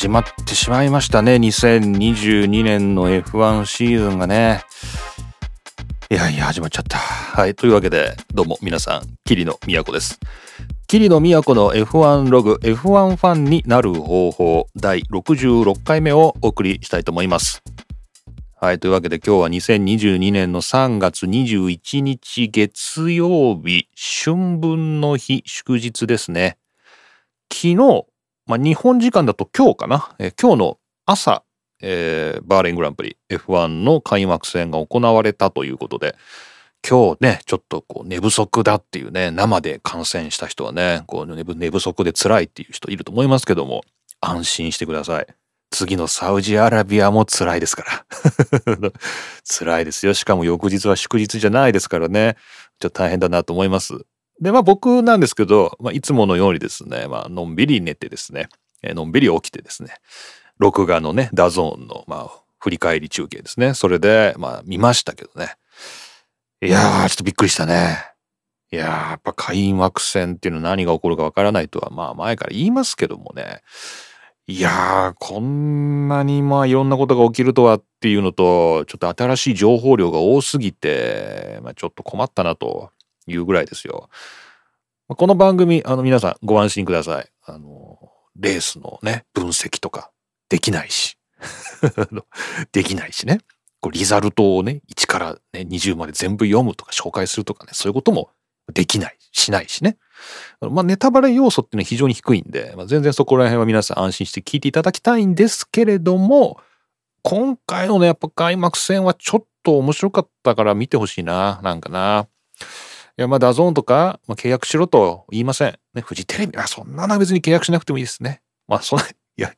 始まってしまいましたね。2022年の F1 シーズンがね。いやいや、始まっちゃった。はい。というわけで、どうも皆さん、桐野都です。桐野都の F1 ログ F1 ファンになる方法第66回目をお送りしたいと思います。はい。というわけで今日は2022年の3月21日月曜日、春分の日祝日ですね。昨日、まあ、日本時間だと今日かな、えー、今日の朝、えー、バーレングランプリ F1 の開幕戦が行われたということで、今日ね、ちょっとこう寝不足だっていうね、生で観戦した人はね、こう寝不足で辛いっていう人いると思いますけども、安心してください。次のサウジアラビアも辛いですから 辛いですよ。しかも翌日は祝日じゃないですからね。ちょっと大変だなと思います。で、まあ僕なんですけど、まあ、いつものようにですね、まあのんびり寝てですね、えのんびり起きてですね、録画のね、 DAZN の、まあ、振り返り中継ですね。それで、まあ見ましたけどね。いやー、ちょっとびっくりしたね。いやー、やっぱ開幕戦っていうのは何が起こるかわからないとは、まあ前から言いますけどもね。いやー、こんなにまあいろんなことが起きるとはっていうのと、ちょっと新しい情報量が多すぎて、まあちょっと困ったなというぐらいですよ。この番組、あの皆さんご安心ください。あの、レースのね、分析とかできないし。できないしね。こうリザルトをね、1からね、20まで全部読むとか紹介するとかね、そういうこともできない、しないしね。まあ、ネタバレ要素っていうのは非常に低いんで、まあ、全然そこら辺は皆さん安心して聞いていただきたいんですけれども、今回のね、やっぱ開幕戦はちょっと面白かったから見てほしいな、なんかな。いや、まあ、 DAZN とか、まあ、契約しろと言いません。ね、フジテレビ、あ、そんなの別に契約しなくてもいいですね。まあ、そんな、いや、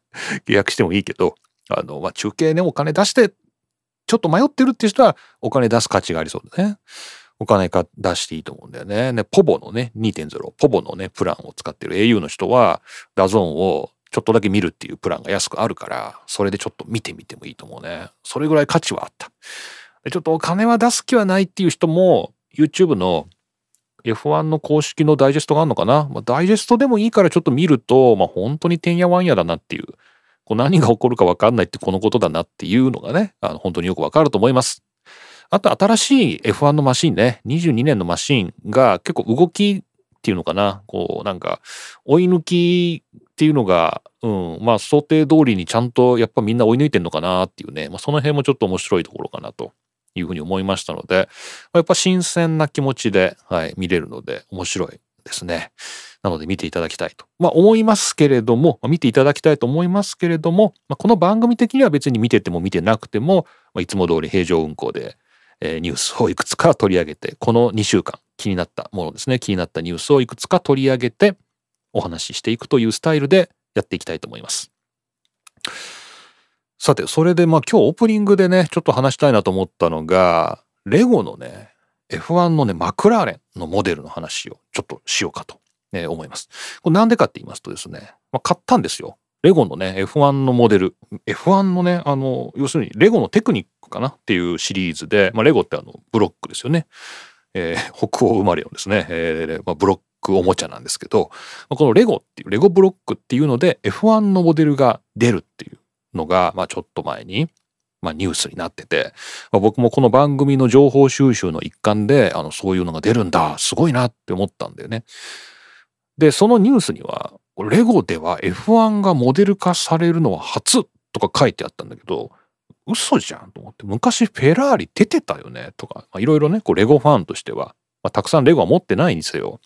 契約してもいいけど、あの、まあ、中継ね、お金出して、ちょっと迷ってるっていう人は、お金出す価値がありそうだね。お金か出していいと思うんだよね。ね、 povo のね、2.0、povo のね、プランを使ってる au の人は、 DAZN をちょっとだけ見るっていうプランが安くあるから、それでちょっと見てみてもいいと思うね。それぐらい価値はあった。ちょっとお金は出す気はないっていう人も、YouTube の F1 の公式のダイジェストがあるのかな、まあ、ダイジェストでもいいからちょっと見ると、まあ、本当にてんやわんやだなっていう、こう何が起こるかわかんないってこのことだなっていうのがね、あの本当によくわかると思います。あと新しい F1 のマシンね、22年のマシンが結構動きっていうのかな、こうなんか追い抜きっていうのが、うん、まあ想定通りにちゃんとやっぱみんな追い抜いてんのかなっていうね、まあ、その辺もちょっと面白いところかなと。いうふうに思いましたので、やっぱ新鮮な気持ちで、はい、見れるので面白いですね。なので見ていただきたいと。まあ思いますけれどもま、見ていただきたいと思いますけれども、まあ、この番組的には別に見てても見てなくても、まあ、いつも通り平常運行で、えー、ニュースをいくつか取り上げて、この2週間気になったものですね、気になったニュースをいくつか取り上げてお話ししていくというスタイルでやっていきたいと思います。さて、それでまあ今日オープニングでね、ちょっと話したいなと思ったのが、レゴのね、F1 のね、マクラーレンのモデルの話をちょっとしようかと、ね、思います。これなんでかって言いますとですね、まあ、買ったんですよ。レゴのね、F1 のモデル。F1 のね、あの、要するにレゴのテクニックかな？っていうシリーズで、まあ、レゴってあの、ブロックですよね。えー、北欧生まれのですね、えーまあ、ブロックおもちゃなんですけど、このレゴっていう、レゴブロックっていうので F1 のモデルが出るっていうのが、まあ、ちょっと前に、まあ、ニュースになってて、まあ、僕もこの番組の情報収集の一環で、あの、そういうのが出るんだ、すごいなって思ったんだよね。で、そのニュースには、レゴでは F1 がモデル化されるのは初とか書いてあったんだけど、嘘じゃんと思って、昔フェラーリ出てたよねとか、いろいろね、こうレゴファンとしては、まあ、たくさんレゴは持ってないにせよ、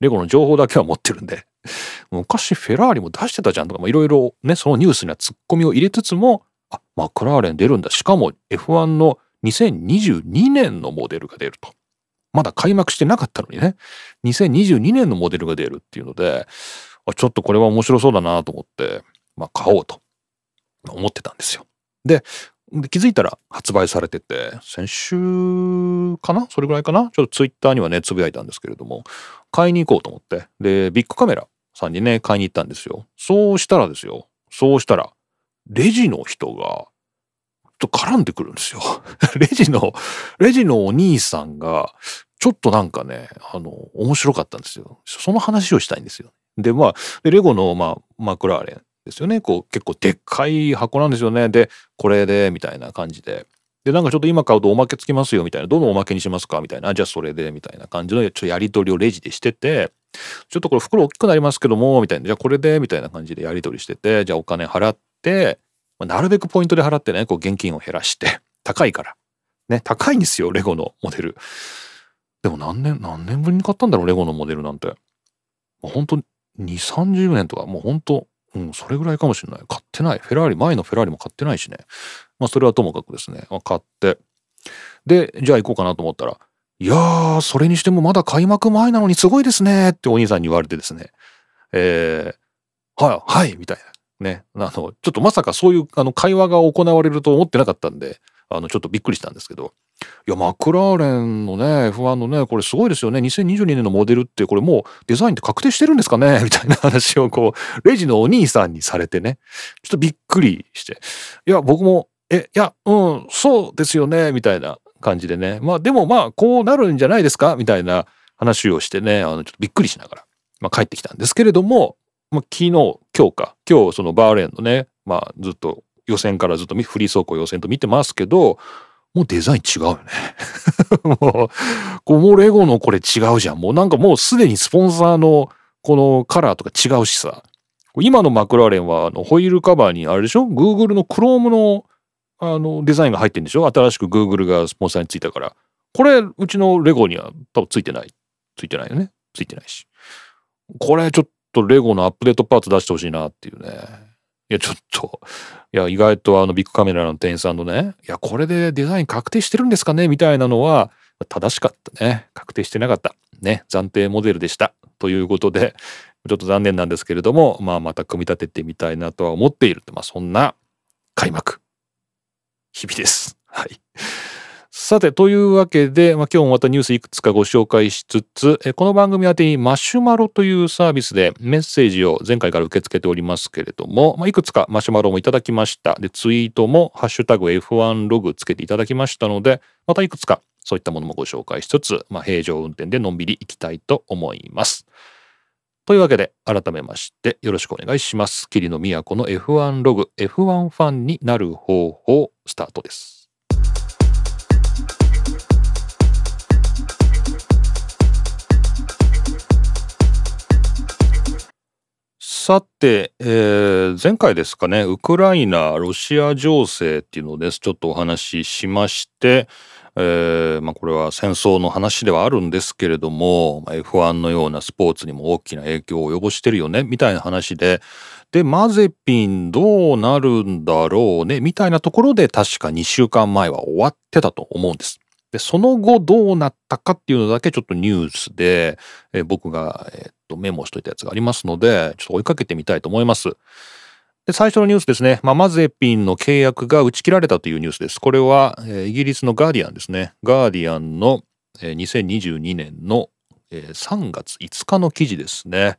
レゴの情報だけは持ってるんで、昔フェラーリも出してたじゃんとか、いろいろね、そのニュースにはツッコミを入れつつも、あ、マクラーレン出るんだ。しかも F1 の2022年のモデルが出ると。まだ開幕してなかったのにね、2022年のモデルが出るっていうので、ちょっとこれは面白そうだなと思って、まあ買おうと思ってたんですよ。で、気づいたら発売されてて、先週かな？それぐらいかな？ちょっとツイッターにはね、つぶやいたんですけれども、買いに行こうと思って、で、ビッグカメラさんにね、買いに行ったんですよ。そうしたらですよ。そうしたら、レジの人が、ちょっと絡んでくるんですよ。レジの、レジのお兄さんが、ちょっとなんかね、あの、面白かったんですよ。その話をしたいんですよ。で、まあ、でレゴの、まあ、マクラーレンですよね。こう結構でっかい箱なんですよね。で、これで、みたいな感じで。で、なんかちょっと今買うとおまけつきますよ、みたいな。どのおまけにしますかみたいな。じゃあそれで、みたいな感じのちょやり取りをレジでしてて、ちょっとこれ袋大きくなりますけども、みたいな。じゃあこれで、みたいな感じでやり取りしてて、じゃあお金払って、ま、なるべくポイントで払ってね、こう現金を減らして、高いから。ね、高いんですよ、レゴのモデル。でも何年、何年ぶりに買ったんだろう、レゴのモデルなんて。本当に2、30年とか、もう本当うん、それぐらいかもしれない。買ってない。フェラーリ、前のフェラーリも買ってないしね。まあ、それはともかくですね。まあ、買って。で、じゃあ行こうかなと思ったら、いやー、それにしてもまだ開幕前なのにすごいですねってお兄さんに言われてですね。えー、はい、はい、みたいな。ね。あの、ちょっとまさかそういうあの会話が行われると思ってなかったんで、あの、ちょっとびっくりしたんですけど、いや、マクラーレンのね、F1 のね、これすごいですよね。2022年のモデルってこれもうデザインって確定してるんですかね？みたいな話をこう、レジのお兄さんにされてね、ちょっとびっくりして、いや、僕も、え、いや、うん、そうですよね、みたいな感じでね。まあ、でもまあ、こうなるんじゃないですか？みたいな話をしてね、あの、ちょっとびっくりしながら、まあ、帰ってきたんですけれども、まあ、昨日、今日か、今日そのバーレーンのね、まあ、ずっと予選からずっとフリー走行予選と見てますけど、もうデザイン違うよね もう、もうレゴのこれ違うじゃん。もうなんかもうすでにスポンサーのこのカラーとか違うしさ。今のマクラーレンはあのホイールカバーにあれでしょ ?Google の Chrome のあのデザインが入ってんでしょ？新しく Google がスポンサーについたから。これうちのレゴには多分ついてない。ついてないよね？ついてないし。これちょっとレゴのアップデートパーツ出してほしいなっていうね。いや、ちょっと、いや、意外とあのビッグカメラの店員さんのね、いや、これでデザイン確定してるんですかね？みたいなのは、正しかったね。確定してなかった。ね、暫定モデルでした。ということで、ちょっと残念なんですけれども、まあ、また組み立ててみたいなとは思っている。まあ、そんな開幕、日々です。さて、というわけで、まあ、今日もまたニュースいくつかご紹介しつつ、えこの番組宛てにマシュマロというサービスでメッセージを前回から受け付けておりますけれども、まあ、いくつかマシュマロもいただきました。で、ツイートもハッシュタグ F1 ログつけていただきましたので、またいくつかそういったものもご紹介しつつ、まあ、平常運転でのんびりいきたいと思います。というわけで、改めましてよろしくお願いします。霧の都の F1 ログ、F1 ファンになる方法、スタートです。さて、えー、前回ですかね、ウクライナ、ロシア情勢っていうのです。ちょっとお話ししまして、えー、まあ、これは戦争の話ではあるんですけれども、F1 のようなスポーツにも大きな影響を及ぼしてるよね、みたいな話で、で、マゼピンどうなるんだろうね、みたいなところで確か2週間前は終わってたと思うんです。で、その後どうなったかっていうのだけちょっとニュースで、えー、僕が、えー、とメモしといたやつがありますので、ちょっと追いかけてみたいと思います。で、最初のニュースですね。まあ、マゼピンの契約が打ち切られたというニュースです。これは、えー、イギリスのガーディアンですね。ガーディアンの、えー、2022年の、えー、3月5日の記事ですね。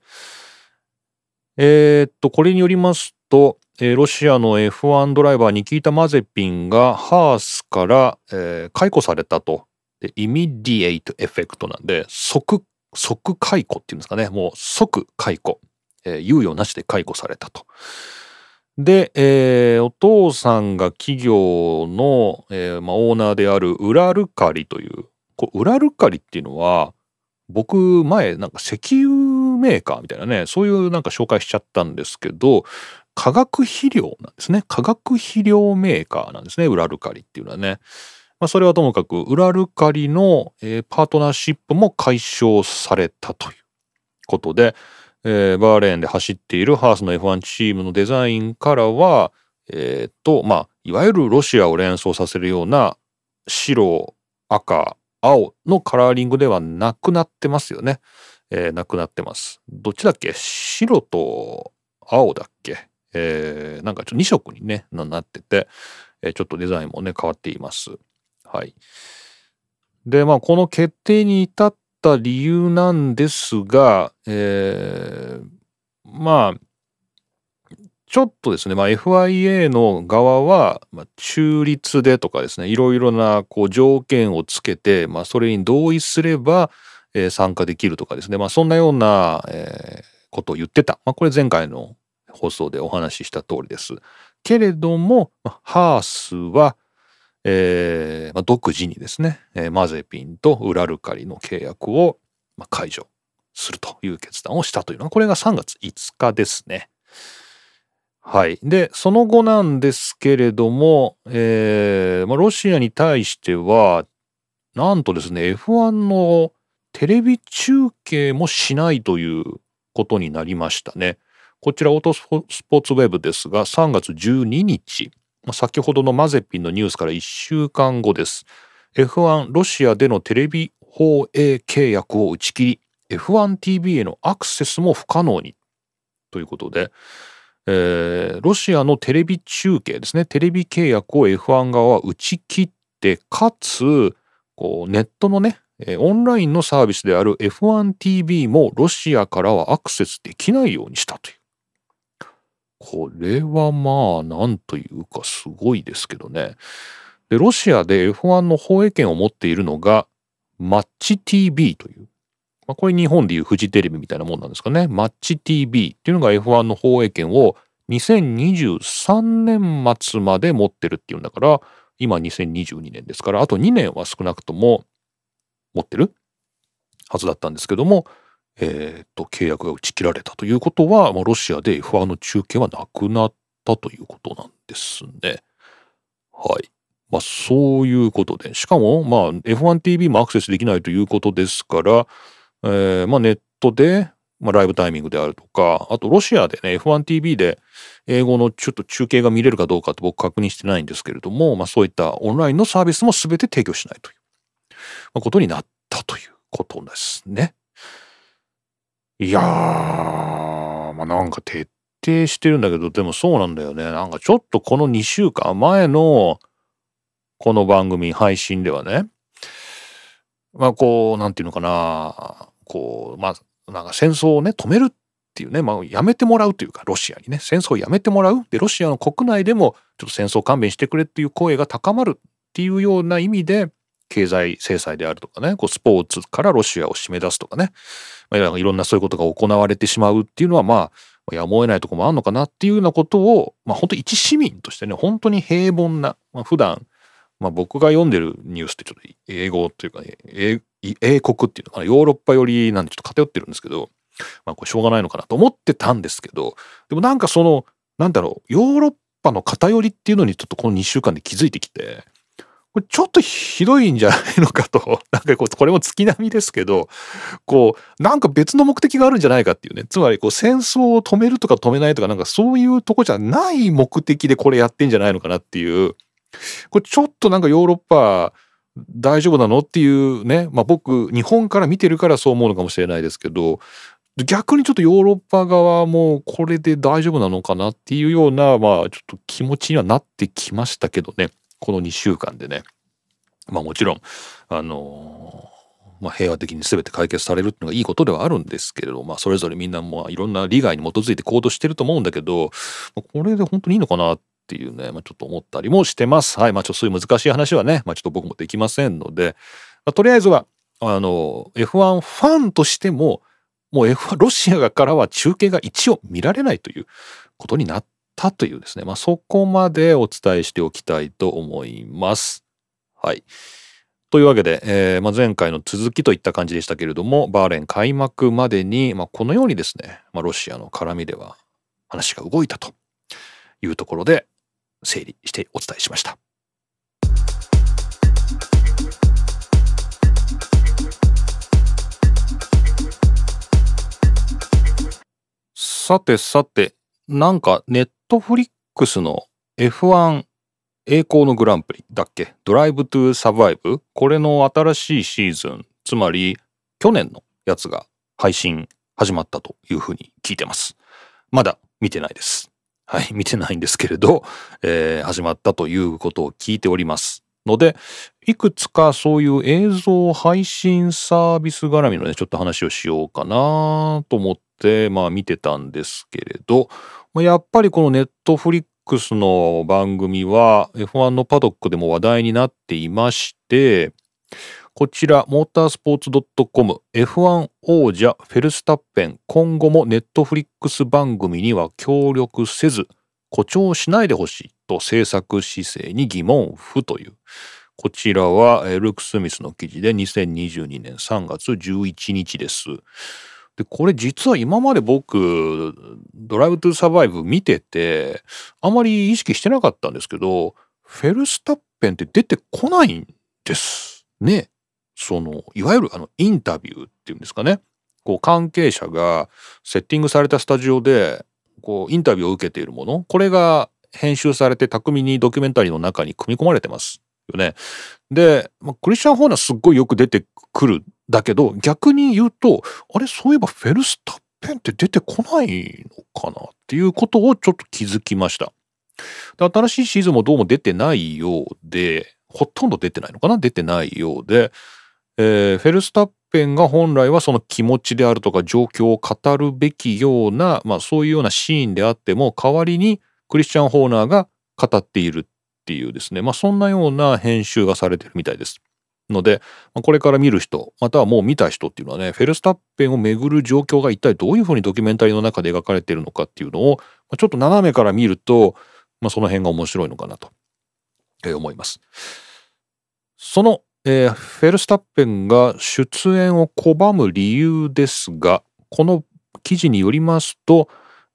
えー、っと、これによりますと、えー、ロシアの F1 ドライバーに聞いたマゼピンがハースから、えー、解雇されたと。で、 immediate effect なんで、即、即解雇っていうんですかね。もう即解雇。えー、猶予なしで解雇されたと。で、えー、お父さんが企業の、えーま、オーナーであるウラルカリという、こウラルカリっていうのは、僕前なんか石油メーカーみたいなね、そういうなんか紹介しちゃったんですけど、化学肥料なんですね。化学肥料メーカーなんですね。ウラルカリっていうのはね。まあ、それはともかく、ウラルカリの、えー、パートナーシップも解消されたということで、えー、バーレーンで走っているハースの F1 チームのデザインからは、えー、っと、まあ、いわゆるロシアを連想させるような白、赤、青のカラーリングではなくなってますよね。えー、なくなってます。どっちだっけ？白と青だっけ？えー、なんかちょっと2色にね、なってて、えー、ちょっとデザインもね、変わっています。はい。で、まあ、この決定に至った理由なんですが、えー、まあ、ちょっとですね、まあ、FIA の側は、まあ、中立でとかですね、いろいろなこう条件をつけて、まあ、それに同意すれば、えー、参加できるとかですね、まあ、そんなような、えー、ことを言ってた。まあ、これ前回の放送でお話しした通りです。けれども、ハースは、えーまあ、独自にですね、えー、マゼピンとウラルカリの契約を、まあ、解除するという決断をしたというのは、これが3月5日ですね。はい。で、その後なんですけれども、えーまあ、ロシアに対しては、なんとですね、F1 のテレビ中継もしないということになりましたね。こちらオートスポーツウェブですが、3月12日、先ほどのマゼピンのニュースから1週間後です。F1 ロシアでのテレビ放映契約を打ち切り、F1TV へのアクセスも不可能に。ということで、えー、ロシアのテレビ中継ですね、テレビ契約を F1 側は打ち切って、かつ、こうネットのね、オンラインのサービスである F1TV もロシアからはアクセスできないようにしたという。これはまあ、なんというかすごいですけどね。で、ロシアで F1 の放映権を持っているのが、マッチ TV という。まあ、これ日本でいうフジテレビみたいなもんなんですかね。マッチ TV っていうのが F1 の放映権を2023年末まで持ってるっていうんだから、今2022年ですから、あと2年は少なくとも持ってるはずだったんですけども、えっ、と、契約が打ち切られたということは、まあ、ロシアで F1 の中継はなくなったということなんですね。はい。まあ、そういうことで、しかも、まあ、F1TV もアクセスできないということですから、えー、まあ、ネットで、まあ、ライブタイミングであるとか、あとロシアでね、F1TV で英語のちょっと中継が見れるかどうかって僕確認してないんですけれども、まあ、そういったオンラインのサービスも全て提供しないという、まあ、ことになったということですね。いやー、まあ、なんか徹底してるんだけど、でもそうなんだよね。なんかちょっとこの2週間前のこの番組配信ではね、まあこう、なんていうのかな、こう、まあ、なんか戦争をね、止めるっていうね、まあやめてもらうというか、ロシアにね、戦争をやめてもらう。で、ロシアの国内でもちょっと戦争勘弁してくれっていう声が高まるっていうような意味で、経済制裁であるとかね、こうスポーツからロシアを締め出すとかね、まあ、いろんなそういうことが行われてしまうっていうのは、まあ、やむを得ないとこもあるのかなっていうようなことを、まあ、本当一市民としてね、本当に平凡な、まあ、普段、まあ、僕が読んでるニュースってちょっと英語というか、ね、英英国っていうのかな、ヨーロッパ寄りなんでちょっと偏ってるんですけど、まあ、これしょうがないのかなと思ってたんですけど、でもなんかその、なんだろう、ヨーロッパの偏りっていうのにちょっとこの2週間で気づいてきて、これちょっとひどいんじゃないのかと、なんかこう、これも月並みですけど、こう、なんか別の目的があるんじゃないかっていうね。つまり、こう、戦争を止めるとか止めないとか、なんかそういうとこじゃない目的でこれやってんじゃないのかなっていう、これちょっとなんかヨーロッパ大丈夫なのっていうね、まあ僕、日本から見てるからそう思うのかもしれないですけど、逆にちょっとヨーロッパ側もこれで大丈夫なのかなっていうような、まあちょっと気持ちにはなってきましたけどね。この2週間でね。まあもちろん、あのまあ、平和的に全て解決されるっていうのがいいことではあるんですけれど、まあ、それぞれみんなもいろんな利害に基づいて行動してると思うんだけど、これで本当にいいのかなっていうね、まあ、ちょっと思ったりもしてます。はい。まあ、ちょっとそういう難しい話はね、まあ、ちょっと僕もできませんので、まあ、とりあえずは、あの、F1 ファンとしても、もう F1、ロシアからは中継が一応見られないということになったというですね、まあ、そこまでお伝えしておきたいと思います。はい。というわけで、えーまあ、前回の続きといった感じでしたけれども、バーレン開幕までに、まあ、このようにですね、まあ、ロシアの絡みでは話が動いたというところで整理してお伝えしました。さてさて、なんかネットフリックスの F1 栄光のグランプリだっけ？ドライブトゥサバイブ？これの新しいシーズン、つまり去年のやつが配信始まったというふうに聞いてます。まだ見てないです。はい、見てないんですけれど、えー、始まったということを聞いております。ので、いくつかそういう映像配信サービス絡みのね、ちょっと話をしようかなと思って、まあ見てたんですけれど、やっぱりこのネットフリッ X の番組は F1 のパドックでも話題になっていまして、こちら、モータースポーツ .com、F1 王者フェルスタッペン、今後もネットフリックス番組には協力せず、誇張しないでほしいと制作姿勢に疑問符という。こちらはルーク・スミスの記事で2022年3月11日です。で、これ実は今まで僕、ドライブ・トゥ・サバイブ見てて、あまり意識してなかったんですけど、フェルスタッペンって出てこないんですね。その、いわゆるあの、インタビューっていうんですかね。こう、関係者がセッティングされたスタジオで、こう、インタビューを受けているもの、これが編集されて巧みにドキュメンタリーの中に組み込まれてますよね。で、まあ、クリスチャン・ホーナーすっごいよく出てくるだけど、逆に言うと、あれ、そういえばフェルスタッペンって出てこないのかなっていうことをちょっと気づきました。で新しいシーズンもどうも出てないようで、ほとんど出てないのかな？出てないようで、えー、フェルスタッペンが本来はその気持ちであるとか状況を語るべきような、まあそういうようなシーンであっても、代わりにクリスチャン・ホーナーが語っているっていうですね、まあそんなような編集がされてるみたいです。ので、まこれから見る人、またはもう見た人っていうのはね、フェルスタッペンをめぐる状況が一体どういうふうにドキュメンタリーの中で描かれてるのかっていうのをま、ちょっと斜めから見ると、まあ、その辺が面白いのかなと、え思います。その、えー、フェルスタッペンが出演を拒む理由ですが、この記事によりますと、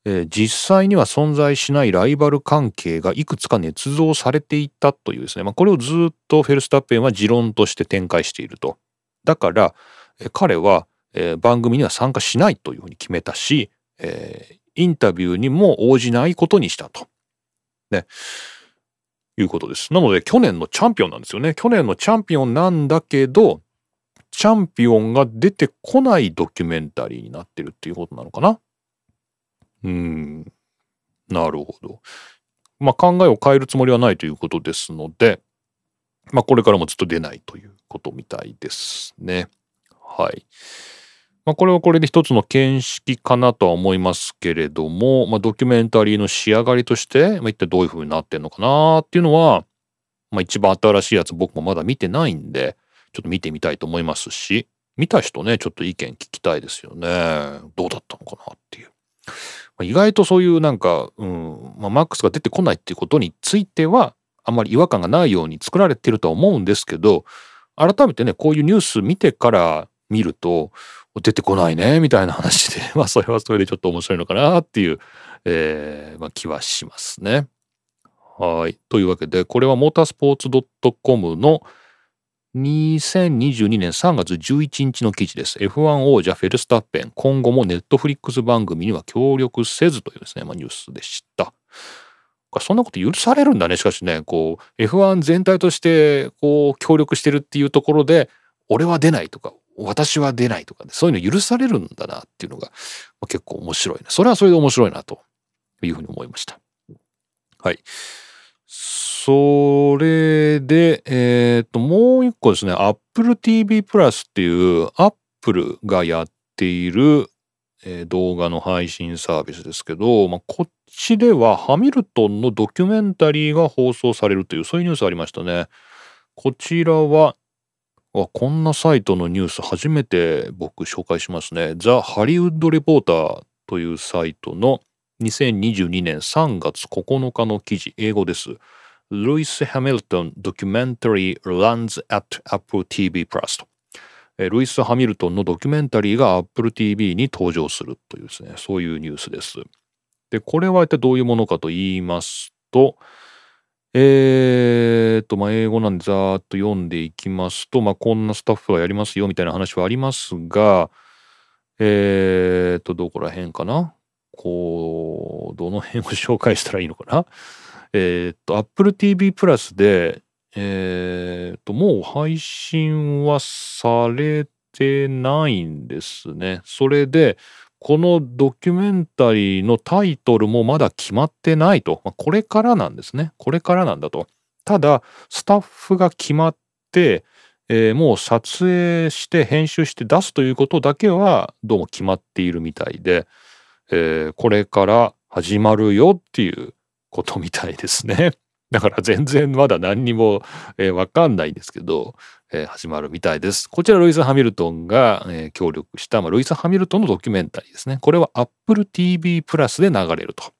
えー、実際には存在しないライバル関係がいくつか捏造されていたというですね、まあ、これをずっとフェルスタッペンは持論として展開していると。だから、えー、彼は、えー、番組には参加しないというふうに決めたし、えインタビューにも応じないことにしたと。ね。いうことです。なので去年のチャンピオンなんですよね。去年のチャンピオンなんだけど、チャンピオンが出てこないドキュメンタリーになってるっていうことなのかなうん。なるほど。まあ考えを変えるつもりはないということですので、まあこれからもずっと出ないということみたいですね。はい。まあ、これはこれで一つの見識かなとは思いますけれども、まあ、ドキュメンタリーの仕上がりとして、まあ、一体どういう風になってんのかなっていうのは、まあ、一番新しいやつ僕もまだ見てないんで、ちょっと見てみたいと思いますし、見た人ね、ちょっと意見聞きたいですよね。どうだったのかなっていう。意外とそういうなんか、うん、まあ、マックスが出てこないっていうことについては、あんまり違和感がないように作られてるとは思うんですけど、改めてね、こういうニュース見てから見ると、出てこないね、みたいな話で、まあそれはそれでちょっと面白いのかなっていう、えーまあ、気はしますね。はい。というわけで、これはモータースポーツ .com の2022年3月11日の記事です。F1 王者フェルスタッペン、今後もネットフリックス番組には協力せずというですね、まあ、ニュースでした。そんなこと許されるんだね。しかしね、こう、F1 全体として、こう、協力してるっていうところで、俺は出ないとか、私は出ないとかね、そういうの許されるんだなっていうのが、まあ、結構面白いね。それはそれで面白いなというふうに思いました。はい。それで、えっ、と、もう一個ですね、Apple TV プラスっていう Apple がやっている、えー、動画の配信サービスですけど、まあ、こっちではハミルトンのドキュメンタリーが放送されるという、そういうニュースありましたね。こちらはあ、こんなサイトのニュース初めて僕紹介しますね。ザ・ハリウッド・レポーターというサイトの2022年3月9日の記事、英語です。ルイス・ハミルトン・ドキュメンタリー runs at Apple TV Plus と。ルイス・ハミルトンのドキュメンタリーが Apple TV に登場するというですね、そういうニュースです。で、これは一体どういうものかと言いますと、えーと、まあ、英語なんでざーっと読んでいきますと、まあ、こんなスタッフがやりますよみたいな話はありますが、えーと、どこら辺かな？こう、どの辺を紹介したらいいのかな？えーと、Apple TV プラスで、えーと、もう配信はされてないんですね。それで、このドキュメンタリーのタイトルもまだ決まってないと。まあ、これからなんですね。これからなんだと。ただ、スタッフが決まって、えー、もう撮影して編集して出すということだけはどうも決まっているみたいで、えー、これから始まるよっていうことみたいですね。だから全然まだ何にも、えー、わかんないんですけど、えー、始まるみたいです。こちらルイス・ハミルトンが、えー、協力した、まあ、ルイス・ハミルトンのドキュメンタリーですね。これは Apple TV プラスで流れると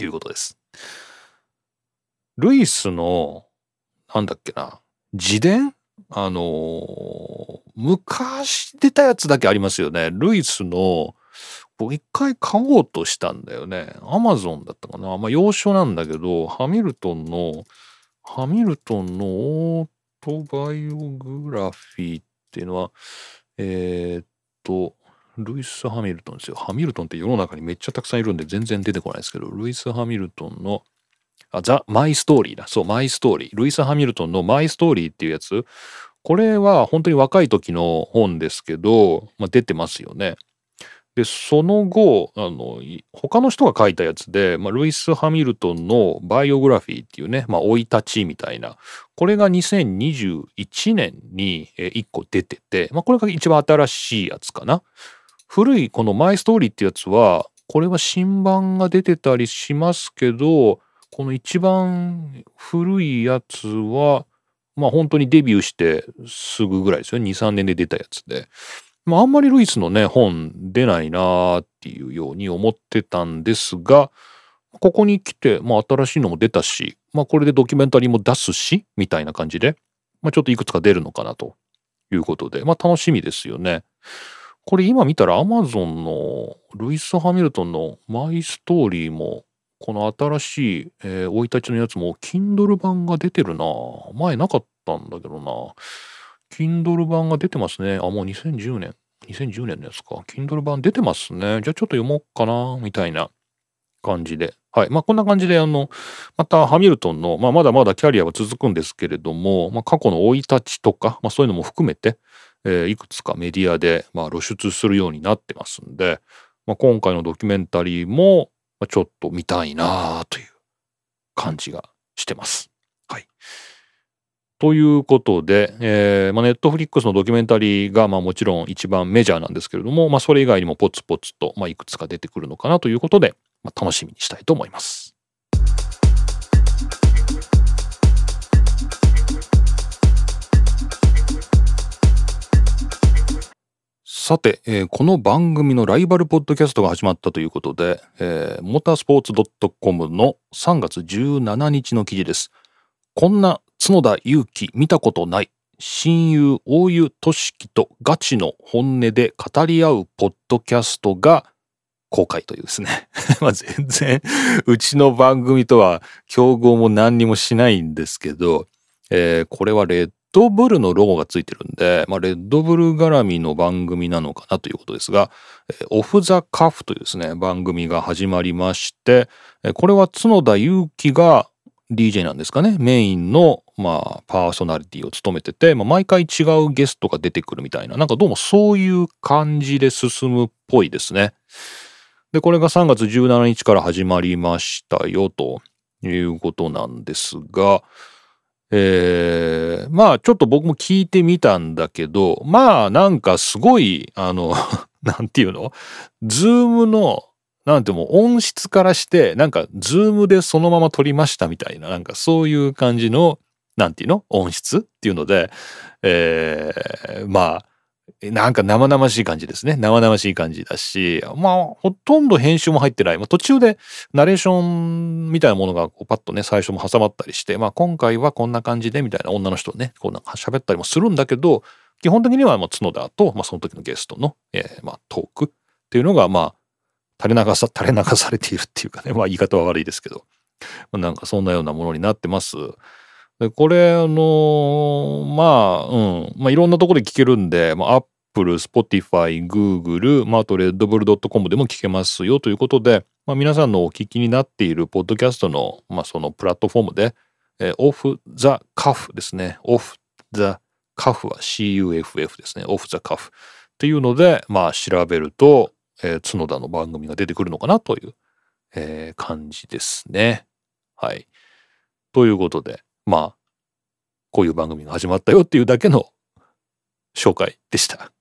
いうことです。ルイスの、なんだっけな、自伝？あのー、昔出たやつだけありますよね。ルイスの、僕一回買おうとしたんだよね。アマゾンだったかな。まあ、洋書なんだけど、ハミルトンの、ハミルトンのオートバイオグラフィーっていうのは、えー、っと、ルイス・ハミルトンですよ。ハミルトンって世の中にめっちゃたくさんいるんで全然出てこないですけど、ルイス・ハミルトンの、あ、ザ・マイ・ストーリーだ。そう、マイ・ストーリー。ルイス・ハミルトンのマイ・ストーリーっていうやつ。これは本当に若い時の本ですけど、まあ、出てますよね。で、その後、あの、他の人が書いたやつで、まあ、ルイス・ハミルトンのバイオグラフィーっていうね、まあ、生い立ちみたいな、これが2021年に1個出てて、まあ、これが一番新しいやつかな。古いこのマイストーリーってやつは、これは新版が出てたりしますけど、この一番古いやつは、まあ本当にデビューしてすぐぐらいですよ。2、3年で出たやつで。まああんまりルイスのね、本出ないなーっていうように思ってたんですが、ここに来て、まあ新しいのも出たし、まあこれでドキュメンタリーも出すし、みたいな感じで、まあちょっといくつか出るのかなということで、まあ楽しみですよね。これ今見たら Amazon のルイス・ハミルトンのマイストーリーもこの新しい生、えー、い立ちのやつも Kindle 版が出てるな前なかったんだけどな Kindle 版が出てますね。あもう2010年。2010年のやつか。Kindle 版出てますね。じゃあちょっと読もうかなみたいな感じで。はい。まあこんな感じであのまたハミルトンの、まあ、まだまだキャリアは続くんですけれども、まあ、過去の生い立ちとか、まあ、そういうのも含めて、えー、いくつかメディアで、まあ、露出するようになってますんで、まあ、今回のドキュメンタリーも、ま、ちょっと見たいなという感じがしてます。ということで、えーまあ、ネットフリックスのドキュメンタリーが、まあ、もちろん一番メジャーなんですけれども、まあ、それ以外にもポツポツと、まあ、いくつか出てくるのかなということで、まあ、楽しみにしたいと思います。さて、えー、この番組のライバルポッドキャストが始まったということで、えー、モータースポーツ .com の3月17日の記事です。こんな角田祐希見たことない。親友大湯俊樹とガチの本音で語り合うポッドキャストが公開というですね。まあ全然うちの番組とは競合も何にもしないんですけど、えー、これはレッドブルのロゴがついてるんで、まあ、レッドブル絡みの番組なのかなということですが、えオフ・ザ・カフというですね、番組が始まりまして、これは角田祐希が DJ なんですかね、メインの、まあ、パーソナリティを務めてて、まあ、毎回違うゲストが出てくるみたいな、なんかどうもそういう感じで進むっぽいですね。で、これが3月17日から始まりましたよ、ということなんですが、えー、まあちょっと僕も聞いてみたんだけど、まあなんかすごい、あの、なんていうの？ Zoom の、なんてもう音質からして、なんか Zoom でそのまま撮りましたみたいな、なんかそういう感じの、なんていうの？音質っていうので、えー、まあ、なんか生々しい感じですね。生々しい感じだし、まあ、ほとんど編集も入ってない。まあ、途中でナレーションみたいなものがこうパッとね、最初も挟まったりして、まあ、今回はこんな感じでみたいな女の人ね、こうなんか喋ったりもするんだけど、基本的にはもう角田と、まあ、その時のゲストの、えー、まあ、トークっていうのが、まあ、垂れ流さ、垂れ流されているっていうかね、まあ、言い方は悪いですけど、まあ、なんかそんなようなものになってます。で、これ、あのー、まあ、うん、まあ、いろんなところで聞けるんで、まあ、Apple、Spotify、Google、まあ、あと redbull.com でも聞けますよということで、まあ、皆さんのお聞きになっているポッドキャストの、まあ、そのプラットフォームで、えー、Off the Cuff ですね。Off the Cuff は CUFF ですね。Off the Cuff っていうので、まあ、調べると、えー、角田の番組が出てくるのかなという、えー、感じですね。はい。ということで、まあ、こういう番組が始まったよっていうだけの紹介でした。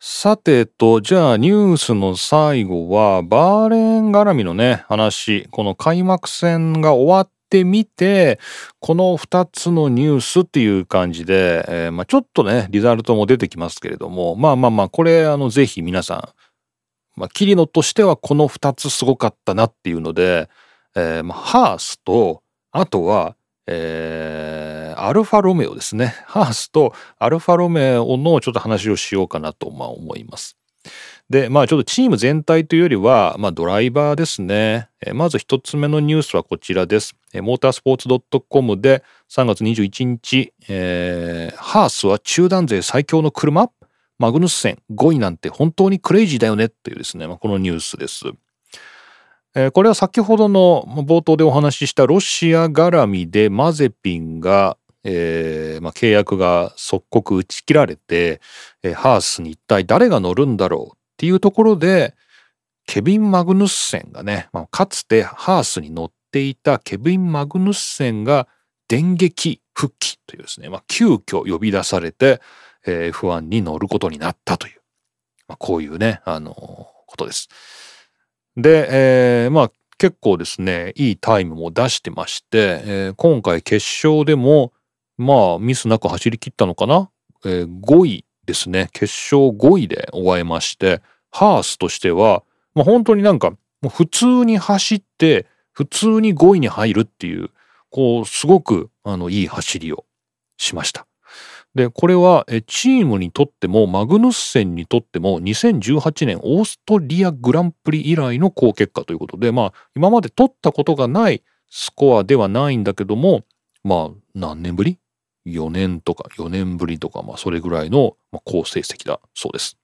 さてと、じゃあニュースの最後は、バーレーン絡みのね、話、この開幕戦が終わってみて、この2つのニュースっていう感じで、えー、まあ、ちょっとね、リザルトも出てきますけれども、まあまあまあ、これ、あの、ぜひ皆さん、まあ、キリノとしてはこの2つすごかったなっていうので、えー、まあ、ハースと、あとは、えー、アルファロメオですね。ハースとアルファロメオのちょっと話をしようかなと、まあ、思います。で、まあちょっとチーム全体というよりは、まあドライバーですね。えまず一つ目のニュースはこちらです。えモータースポーツ .com で3月21日、えー、ハースは中団勢最強の車？マグヌッセン5位なんて本当にクレイジーだよねっていうですね、まあ、このニュースです。えー、これは先ほどの冒頭でお話ししたロシア絡みでマゼピンが、えーまあ、契約が即刻打ち切られて、えー、ハースに一体誰が乗るんだろうっていうところでケビン・マグヌッセンがね、まあ、かつてハースに乗っていたケビン・マグヌッセンが電撃復帰というですね、まあ、急遽呼び出されて、えー、F1 に乗ることになったという、まあ、こういうね、あのー、ことです。で、えー、まあ結構ですね、いいタイムも出してまして、えー、今回決勝でも、まあミスなく走り切ったのかな、えー、5位ですね、決勝5位で終えまして、ハースとしては、まあ、本当になんか、普通に走って、普通に5位に入るっていう、こう、すごく、あの、いい走りをしました。で、これはチームにとってもマグヌッセンにとっても2018年オーストリアグランプリ以来の好結果ということで、まあ今まで取ったことがないスコアではないんだけども、まあ何年ぶり ?4 年とか4年ぶりとか、まあそれぐらいの好成績だそうです。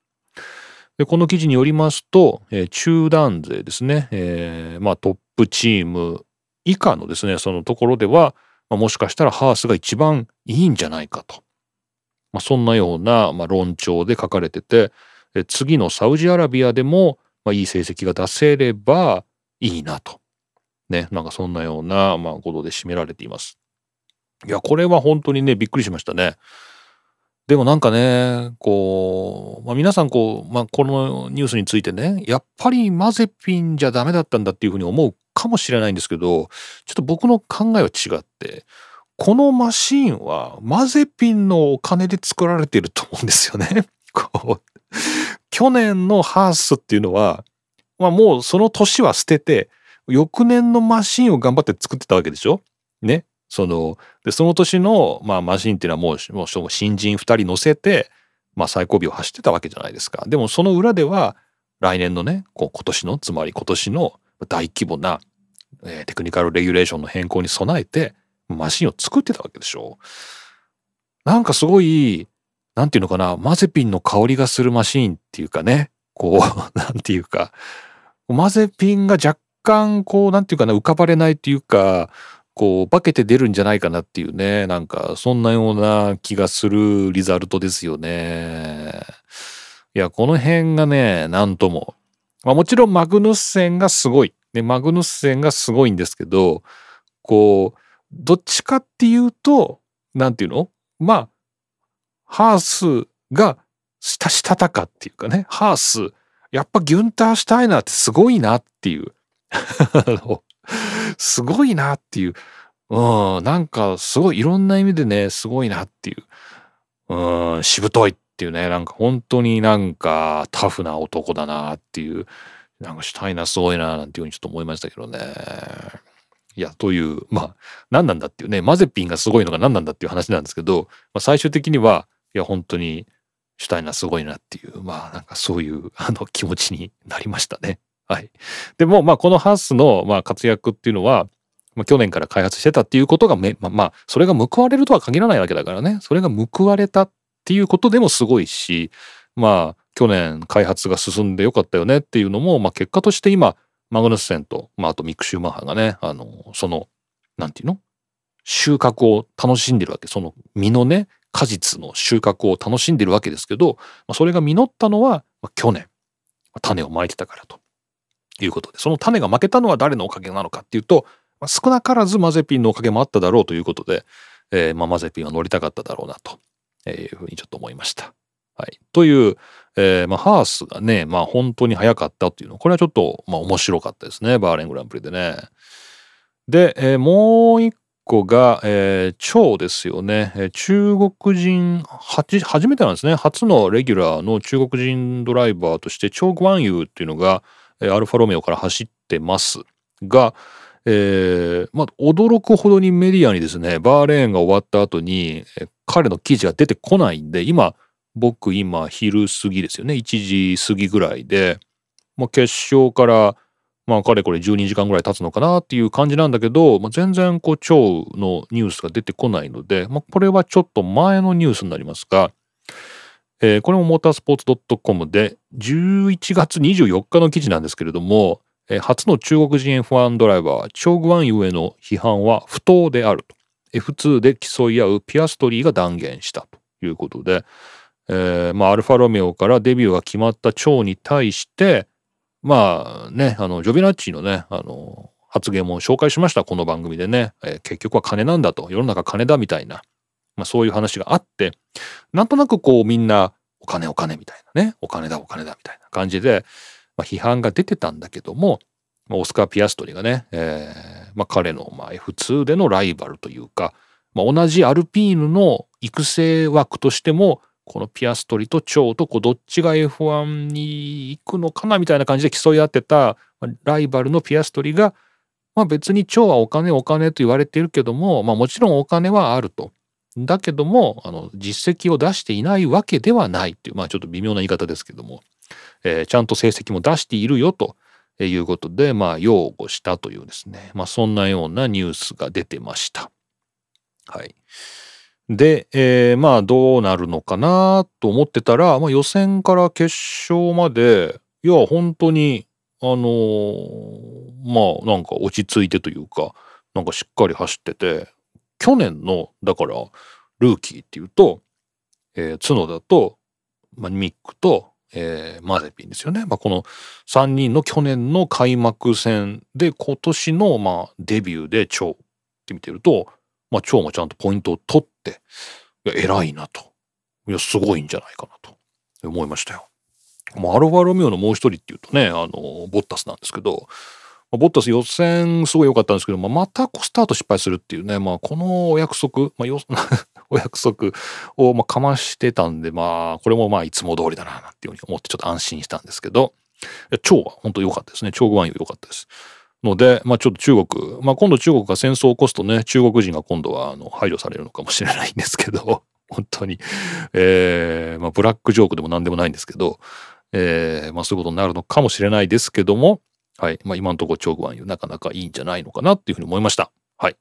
で、この記事によりますと、えー、中団勢ですね、えー、まあトップチーム以下のですね、そのところでは、まあ、もしかしたらハースが一番いいんじゃないかと。まあ、そんなような、まあ、論調で書かれてて、え次のサウジアラビアでも、まあ、いい成績が出せればいいなと。ね、なんかそんなような、まあ、ことで締められています。いや、これは本当にね、びっくりしましたね。でもなんかね、こう、まあ、皆さんこう、まあ、このニュースについてね、やっぱりマゼピンじゃダメだったんだっていうふうに思うかもしれないんですけど、ちょっと僕の考えは違って、このマシーンはマゼピンのお金で作られていると思うんですよね。こう去年のハースっていうのは、まあもうその年は捨てて、翌年のマシンを頑張って作ってたわけでしょ？ね。その、で、その年の、まあ、マシンっていうのはもう、もう新人2人乗せて、まあ、最後尾を走ってたわけじゃないですか。でも、その裏では、来年のね、こう今年の、つまり今年の大規模な、えー、テクニカルレギュレーションの変更に備えて、マシンを作ってたわけでしょなんかすごい、なんていうのかな、マゼピンの香りがするマシーンっていうかね、こう、なんていうか、マゼピンが若干、こう、なんていうかな、浮かばれないっていうか、こう、化けて出るんじゃないかなっていうね、なんか、そんなような気がするリザルトですよね。いや、この辺がね、なんとも。まあもちろんマグヌッセンがすごい。ね、マグヌッセンがすごいんですけど、こう、どっちかっていうと、なんていうの？まあ、ハースがしたしたたかっていうかね、ハース、やっぱギュンター・シュタイナーってすごいなっていう。すごいなっていう。うん、なんかすごいいろんな意味でね、すごいなっていう。うん、しぶといっていうね、なんか本当になんかタフな男だなっていう。なんかシュタイナすごいななんていうふうにちょっと思いましたけどね。いや、という、まあ、何なんだっていうね、マゼピンがすごいのが何なんだっていう話なんですけど、まあ、最終的には、いや、本当に、シュタイナすごいなっていう、まあ、なんかそういう、あの、気持ちになりましたね。はい。でも、まあ、このハウスの、まあ、活躍っていうのは、まあ、去年から開発してたっていうことがめ、まあ、まあ、それが報われるとは限らないわけだからね。それが報われたっていうことでもすごいし、まあ、去年開発が進んでよかったよねっていうのも、まあ、結果として今、マグヌスセンと、まあ、あとミック・シューマッハがね、あの、その、なんていうの？収穫を楽しんでるわけ。その実のね、果実の収穫を楽しんでるわけですけど、まあ、それが実ったのは、まあ、去年、種をまいてたからということで、その種が負けたのは誰のおかげなのかっていうと、まあ、少なからずマゼピンのおかげもあっただろうということで、えー、まあ、マゼピンは乗りたかっただろうなというふうにちょっと思いました。はい。という、えー、まあ、ハースがね、まあ、本当に早かったっていうの、これはちょっと、まあ、面白かったですね。バーレングランプリでね。で、えー、もう一個が、えー、蝶ですよね。えー、中国人初めてなんですね。初のレギュラーの中国人ドライバーとして、チョー・グワンユーっていうのが、アルファロメオから走ってますが、えー、まあ、驚くほどにメディアにですね、バーレーンが終わった後に、彼の記事が出てこないんで、今、僕今昼過ぎですよね。1時過ぎぐらいで、まあ、決勝から、まあ、かれこれ12時間ぐらい経つのかなっていう感じなんだけど、まあ、全然こう、超のニュースが出てこないので、まあ、これはちょっと前のニュースになりますが、えー、これもモータースポーツ .com で11月24日の記事なんですけれども、えー、初の中国人 F1 ドライバー、チョグワンユへの批判は不当であると。F2 で競い合うピアストリーが断言したということで、えー、まあ、アルファロメオからデビューが決まった蝶に対して、まあね、あの、ジョビナッチのね、あの、発言も紹介しました、この番組でね。えー、結局は金なんだと、世の中金だみたいな、まあそういう話があって、なんとなくこうみんな、お金お金みたいなね、お金だお金だみたいな感じで、まあ、批判が出てたんだけども、まあ、オスカー・ピアストリがね、えーまあ、彼のまあ F2 でのライバルというか、まあ、同じアルピーヌの育成枠としてもこのピアストリと蝶とこうどっちが F1 に行くのかなみたいな感じで競い合ってたライバルのピアストリが、まあ、別に蝶はお金お金と言われているけども、まあ、もちろんお金はあると。だけどもあの実績を出していないわけではないっていうまあちょっと微妙な言い方ですけども、えー、ちゃんと成績も出しているよということでまあ擁護したというですねまあそんなようなニュースが出てました。はい。で、えー、まあどうなるのかなと思ってたら、まあ、予選から決勝までいや本当にあのー、まあなんか落ち着いてというかなんかしっかり走ってて去年のだからルーキーっていうと、えー、角田と、ま、ミックと、えー、マゼピンですよね、まあ、この3人の去年の開幕戦で今年のまあデビューで超って見てるとまあ、もちゃんとポイントを取って、いや、偉いなと。いや、すごいんじゃないかなと思いましたよ。まあ、アルファロミオのもう一人っていうとね、あの、ボッタスなんですけど、ボッタス予選すごい良かったんですけど、まあ、またスタート失敗するっていうね、まあ、このお約束、まあ、お約束をまかましてたんで、まあ、これもまあ、いつも通りだな、なんていうふうに思ってちょっと安心したんですけど、蝶は本当良かったですね。蝶グワン良かったです。ので、まあ、ちょっと中国、まあ、今度中国が戦争を起こすとね、中国人が今度はあの配慮されるのかもしれないんですけど、本当に、えー、まあ、ブラックジョークでも何でもないんですけど、えー、まあ、そういうことになるのかもしれないですけども、はい。まあ、今のところ、チョグワンユなかなかいいんじゃないのかなっていうふうに思いました。はい。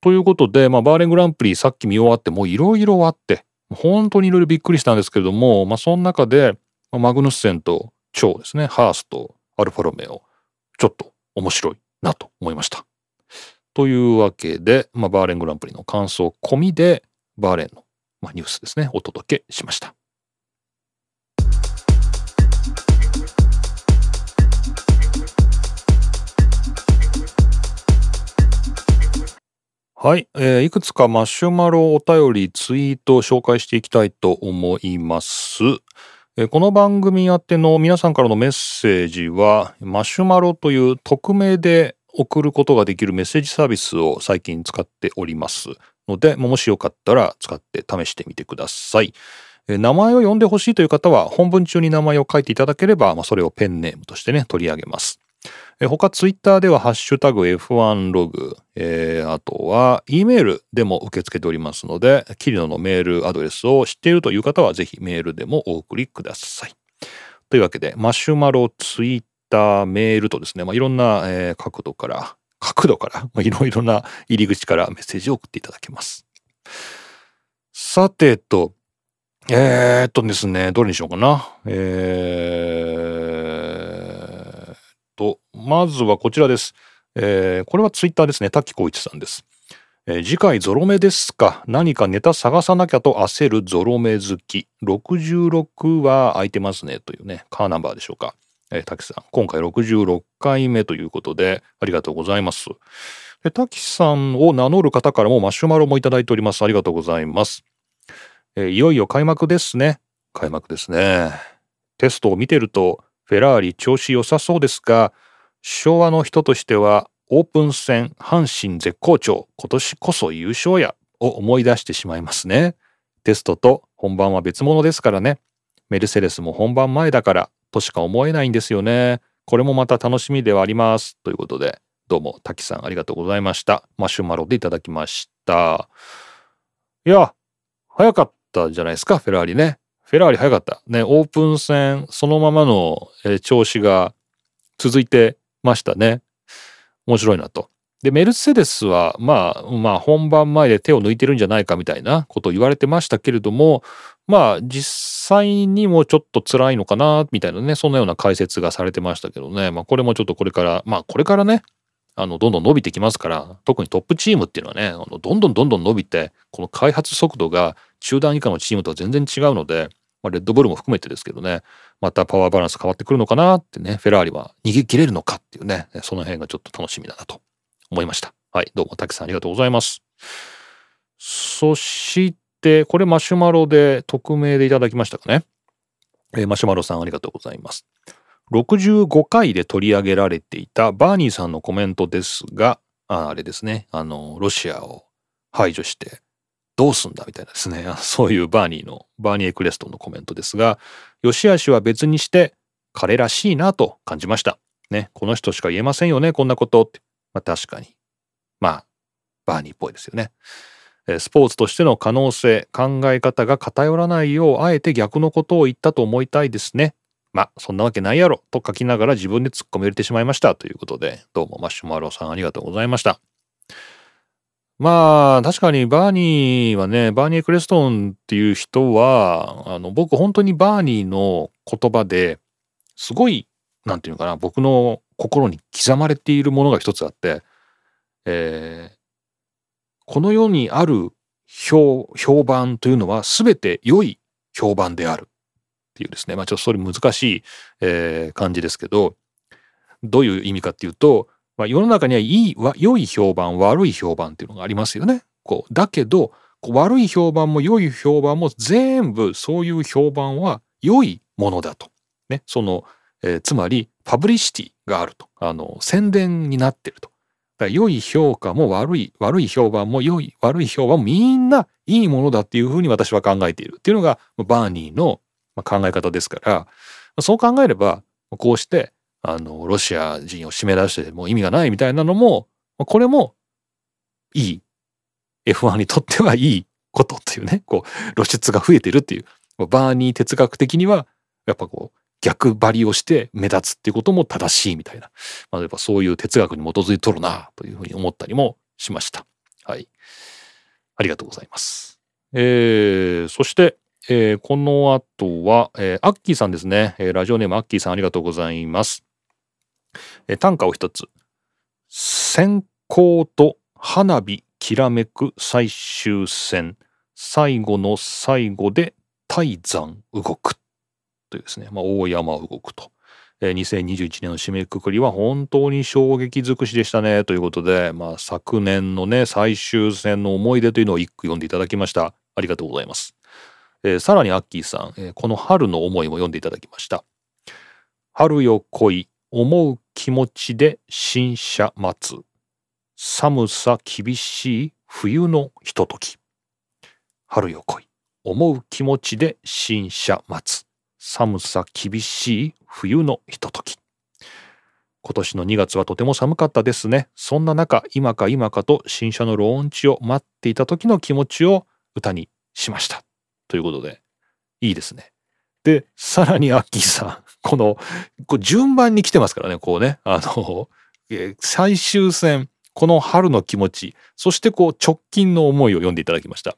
ということで、まあ、バーレングランプリさっき見終わって、もういろいろあって、本当にいろいろびっくりしたんですけれども、まあ、その中で、マグヌッセンとチョウですね、ハースとアルファロメオ、ちょっと面白いなと思いました。というわけで、まあ、バーレングランプリの感想込みで、バーレンの、まあ、ニュースですね、お届けしました。はい、えー、いくつかマシュマロお便りツイートを紹介していきたいと思います。えこの番組宛ての皆さんからのメッセージはマシュマロという匿名で送ることができるメッセージサービスを最近使っておりますのでもしよかったら使って試してみてください。え名前を呼んでほしいという方は本文中に名前を書いていただければ、まあ、それをペンネームとしてね取り上げます。え他ツイッターではハッシュタグ F1 ログ、えー、あとは E メールでも受け付けておりますので、キリノのメールアドレスを知っているという方はぜひメールでもお送りください。というわけで、マシュマロ、ツイッター、メールとですね、まあ、いろんな、えー、角度から、角度から、まあ、いろいろな入り口からメッセージを送っていただけます。さてと、えー、っとですね、どれにしようかな。えー、まずはこちらです。えー、これはツイッターですね。滝光一さんです。えー、次回ゾロ目ですか何かネタ探さなきゃと焦るゾロ目好き。66は空いてますね。というね、カーナンバーでしょうか。えー、滝さん、今回66回目ということで、ありがとうございます。え滝さんを名乗る方からもマシュマロもいただいております。ありがとうございます。えー、いよいよ開幕ですね。開幕ですね。テストを見てると、フェラーリ調子良さそうですが、昭和の人としては、オープン戦阪神絶好調、今年こそ優勝や、を思い出してしまいますね。テストと本番は別物ですからね。メルセデスも本番前だからとしか思えないんですよね。これもまた楽しみではあります。ということで、どうも、滝さんありがとうございました。マシュマロでいただきました。いや、早かったじゃないですか、フェラーリね。フェラーリ早かった。ね、オープン戦そのままの、えー、調子が続いてましたね。面白いなと。で、メルセデスは、まあ、まあ、本番前で手を抜いてるんじゃないかみたいなことを言われてましたけれども、まあ、実際にもちょっと辛いのかな、みたいなね、そんなような解説がされてましたけどね、まあ、これもちょっとこれから、まあ、これからね、あの、どんどん伸びてきますから、特にトップチームっていうのはね、あのどんどんどんどん伸びて、この開発速度が中段以下のチームとは全然違うので、まあ、レッドブルも含めてですけどね、またパワーバランス変わってくるのかなってね、フェラーリは逃げ切れるのかっていうね、その辺がちょっと楽しみだなと思いました。はい、どうも、たさんありがとうございます。そして、これマシュマロで匿名でいただきましたかね。えー、マシュマロさんありがとうございます。65回で取り上げられていたバーニーさんのコメントですが、ああれですね、あの、ロシアを排除してどうすんだみたいなですね、そういうバーニーの、バーニーエクレストンのコメントですが、吉しは別にして彼らしいなと感じました。ね、この人しか言えませんよね、こんなことって。まあ確かに。まあ、バーニーっぽいですよね。スポーツとしての可能性、考え方が偏らないよう、あえて逆のことを言ったと思いたいですね。まあ、そんなわけないやろと書きながら自分で突っ込み入れてしまいましたということで、どうもマシュマロさんありがとうございました。まあ、確かにバーニーはね、バーニー・クレストンっていう人は、あの、僕本当にバーニーの言葉ですごい、なんていうのかな、僕の心に刻まれているものが一つあって、えー、この世にある評評判というのは全て良い評判である。っていうですね、まあちょっとそれ難しい、えー、感じですけど、どういう意味かっていうと、まあ、世の中にはいい、良い評判、悪い評判っていうのがありますよね。こうだけど、悪い評判も良い評判も全部そういう評判は良いものだと。ね、その、えー、つまりパブリシティがあると。あの、宣伝になってると。だ良い評価も悪い、悪い評判も良い、悪い評判もみんないいものだっていうふうに私は考えているっていうのがバーニーの考え方ですからそう考えればこうしてあのロシア人を締め出してもう意味がないみたいなのもこれもいい F1 にとってはいいことっていうねこう露出が増えてるっていうバーニー哲学的にはやっぱこう逆張りをして目立つっていうことも正しいみたいな、まあ、やっぱそういう哲学に基づいとるなというふうに思ったりもしました。はい。ありがとうございます。えー、そして、えー、この後は、えー、アッキーさんですね、えー、ラジオネームアッキーさんありがとうございます。え、短歌を一つ。閃光と花火きらめく最終戦。最後の最後で大山動く。というですね、まあ、大山動くと。え、2021年の締めくくりは本当に衝撃尽くしでしたね。ということで、まあ、昨年のね、最終戦の思い出というのを一句読んでいただきました。ありがとうございます。えー、さらにアッキーさん、えー、この春の思いも読んでいただきました。春よ来い、思う気持ちで新車待つ。寒さ厳しい冬のひととき。春よ来い、思う気持ちで新車待つ。寒さ厳しい冬のひととき。今年の2月はとても寒かったですね。そんな中、今か今かと新車のローンチを待っていた時の気持ちを歌にしました。ということで、いいですね。で、さらにアッキーさん、この、こう順番に来てますからね、こうね、あの、最終戦、この春の気持ち、そしてこう直近の思いを読んでいただきました。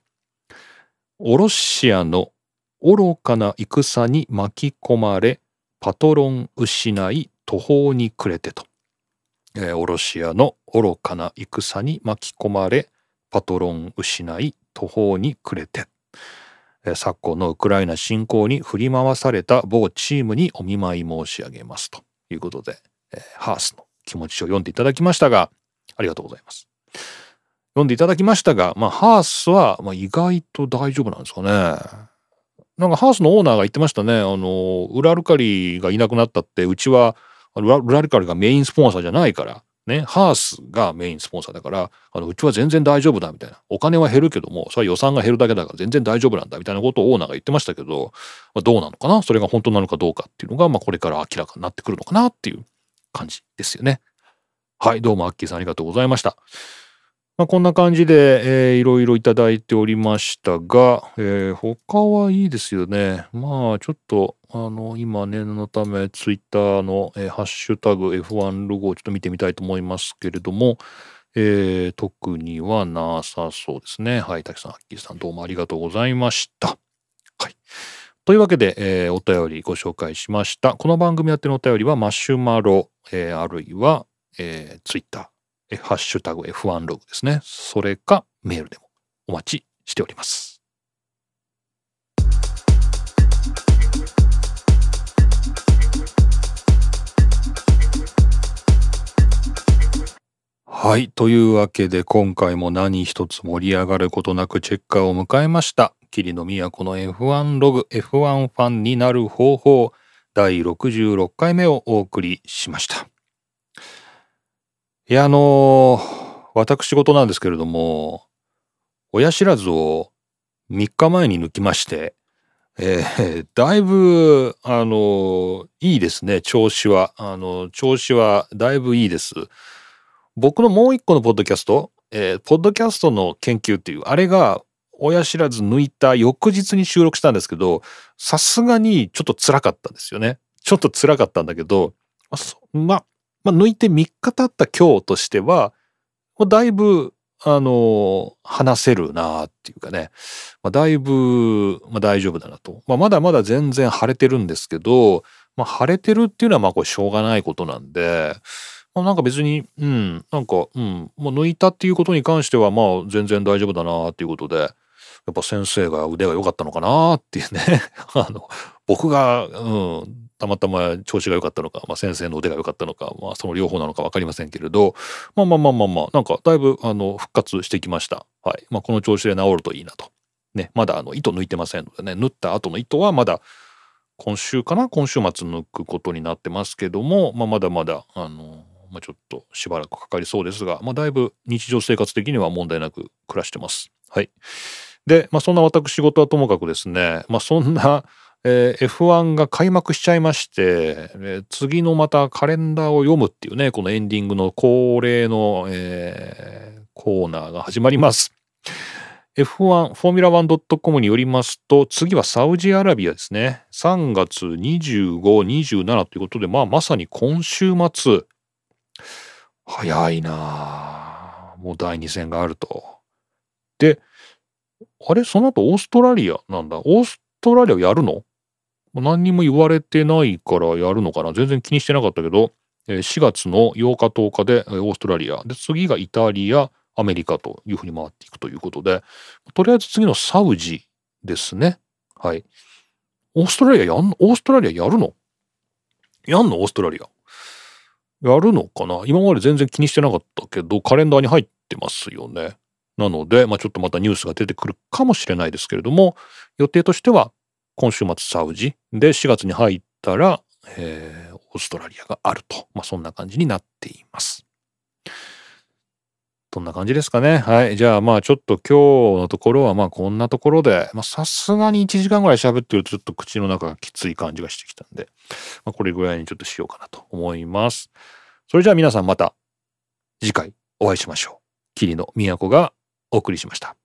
オロシアの愚かな戦に巻き込まれ、パトロン失い途方に暮れてと。えー、オロシアの愚かな戦に巻き込まれ、パトロン失い途方に暮れて。昨今のウクライナ侵攻に振り回された某チームにお見舞い申し上げますということで、えー、ハースの気持ちを読んでいただきましたが、ありがとうございます。読んでいただきましたが、まあ、ハースは、まあ、意外と大丈夫なんですかね。なんかハウスのオーナーが言ってましたね。あの、ウラルカリがいなくなったって、うちはウラルカリがメインスポンサーじゃないから、ね、ハースがメインスポンサーだから、あの、うちは全然大丈夫だみたいな。お金は減るけども、それは予算が減るだけだから全然大丈夫なんだみたいなことをオーナーが言ってましたけど、まあ、どうなのかな？それが本当なのかどうかっていうのが、まあこれから明らかになってくるのかなっていう感じですよね。はい、どうもアッキーさんありがとうございました。まあ、こんな感じで、えー、いろいろいただいておりましたが、えー、他はいいですよね。まあ、ちょっと、あの、今念のため、ツイッターの、えー、ハッシュタグ F1 ロゴをちょっと見てみたいと思いますけれども、えー、特にはなさそうですね。はい、滝さん、アッキーさん、どうもありがとうございました。はい。というわけで、えー、お便りご紹介しました。この番組やってのお便りは、マシュマロ、えー、あるいは、えー、ツイッター、ハッシュタグ F1 ログですね。それかメールでもお待ちしております。はい。というわけで今回も何一つ盛り上がることなくチェッカーを迎えました。霧の都の F1 ログ F1 ファンになる方法第66回目をお送りしました。いや、あのー、私事なんですけれども、親知らずを3日前に抜きまして、えー、だいぶ、あのー、いいですね、調子は。あの、調子はだいぶいいです。僕のもう一個のポッドキャスト、えー、ポッドキャストの研究っていう、あれが親知らず抜いた翌日に収録したんですけど、さすがにちょっと辛かったんですよね。ちょっと辛かったんだけど、ま、まあ、抜いて3日経った今日としては、だいぶ、あの、話せるなっていうかね、まあ、だいぶ、まあ、大丈夫だなと。まあ、まだまだ全然腫れてるんですけど、まあ、腫れてるっていうのはまあこれしょうがないことなんで、まあ、なんか別に、うん、なんか、うん、もう抜いたっていうことに関してはまあ全然大丈夫だなっていうことで、やっぱ先生が腕が良かったのかなっていうね あの、僕が、うん、たまたま調子が良かったのか、まあ、先生の腕が良かったのか、まあ、その両方なのか分かりませんけれど、まあまあまあまあまあ、なんかだいぶあの復活してきました。はい。まあ、この調子で治るといいなと。ね、まだあの糸抜いてませんのでね、縫った後の糸はまだ今週かな？今週末抜くことになってますけども、まあ、まだまだ、あの、まあ、ちょっとしばらくかかりそうですが、まあ、だいぶ日常生活的には問題なく暮らしてます。はい。で、まあ、そんな私事はともかくですね、まあ、そんなえー、F1 が開幕しちゃいまして、えー、次のまたカレンダーを読むっていうね、このエンディングの恒例の、えー、コーナーが始まります。F1、フォーミュラ 1.com によりますと、次はサウジアラビアですね。3月25、27ということで、まあまさに今週末。早いなもう第2戦があると。で、あれその後オーストラリアなんだ。オーストラリアやるの？何にも言われてないからやるのかな？全然気にしてなかったけど、4月の8日10日でオーストラリアで次がイタリアアメリカというふうに回っていくということでとりあえず次のサウジですね。はい。オーストラリアやんオーストラリアやるの？やんの？オーストラリア。やるのかな？今まで全然気にしてなかったけどカレンダーに入ってますよね。なので、まあ、ちょっとまたニュースが出てくるかもしれないですけれども予定としては今週末サウジで4月に入ったら、えー、オーストラリアがあると、まあ、そんな感じになっています。そんな感じですかね。はい。じゃあまあちょっと今日のところはまあこんなところで、まさすがに1時間ぐらい喋ってるとちょっと口の中がきつい感じがしてきたんで、まあ、これぐらいにちょっとしようかなと思います。それじゃあ皆さんまた次回お会いしましょう。霧の都がお送りしました。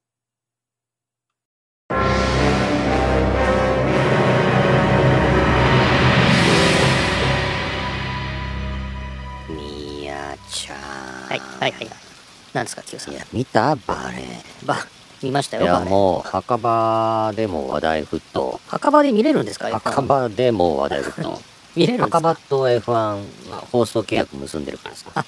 はいはいはいなんですか清さん。いや見た？バレー。バ見ましたよいやもう墓場でも話題沸騰。墓場で見れるんですか墓場でも話題沸騰。見れる墓場と F1 は放送契約結んでるからさ。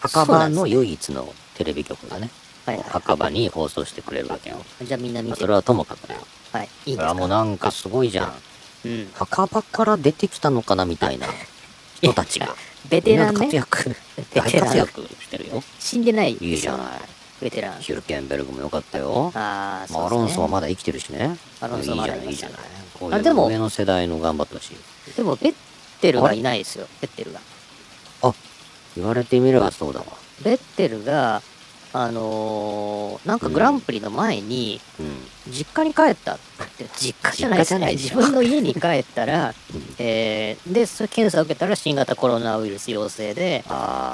墓場の唯一のテレビ局がね、はい、墓場に放送してくれるわけよ。じゃあみんな見て。それはともかくだよはいいいですか？もうなんかすごいじゃん、うん、墓場から出てきたのかなみたいな人たちが ベテランね。活躍。大活躍してるよ。死んでない。いいじゃない。ベテラン。ヒュルケンベルグもよかったよ。ああ、そう、ね、アロンソはまだ生きてるしね。アロンソいいじゃない、いいじゃない。あでも上の世代の頑張ってほしい。でも、ベッテルがいないですよ。ベッテルが。言われてみればそうだわ。ベッテルが、あのーなんかグランプリの前に、うん。実家に帰ったって、実家じゃないですね。自実家じゃない分の家に帰ったら、えーで、それ検査を受けたら新型コロナウイルス陽性で、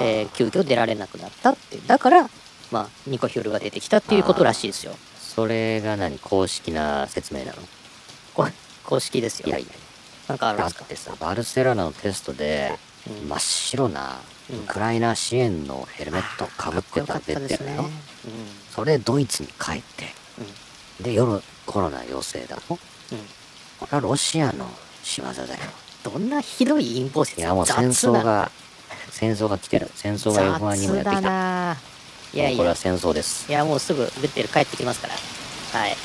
えー急遽出られなくなったって。だから、まあ、ニコヒョルが出てきたっていうことらしいですよ。それが何公式な説明なの？こ公式ですよ。いやいや。なんかあるんだっですか？てさ、バルセロナのテストで、うん真っ白なうんウクライナ支援のヘルメットをかぶってた出てるよ。うそれドイツに帰って、ん。で、夜コロナ陽性だと。これはロシアの仕業だよ。どんなひどい陰謀説いや、もう戦争が、戦争が来てる。戦争が F1 にもやってきた。ないやいやこれは、戦争です。いやもうすぐベッテル帰ってきますから。はい。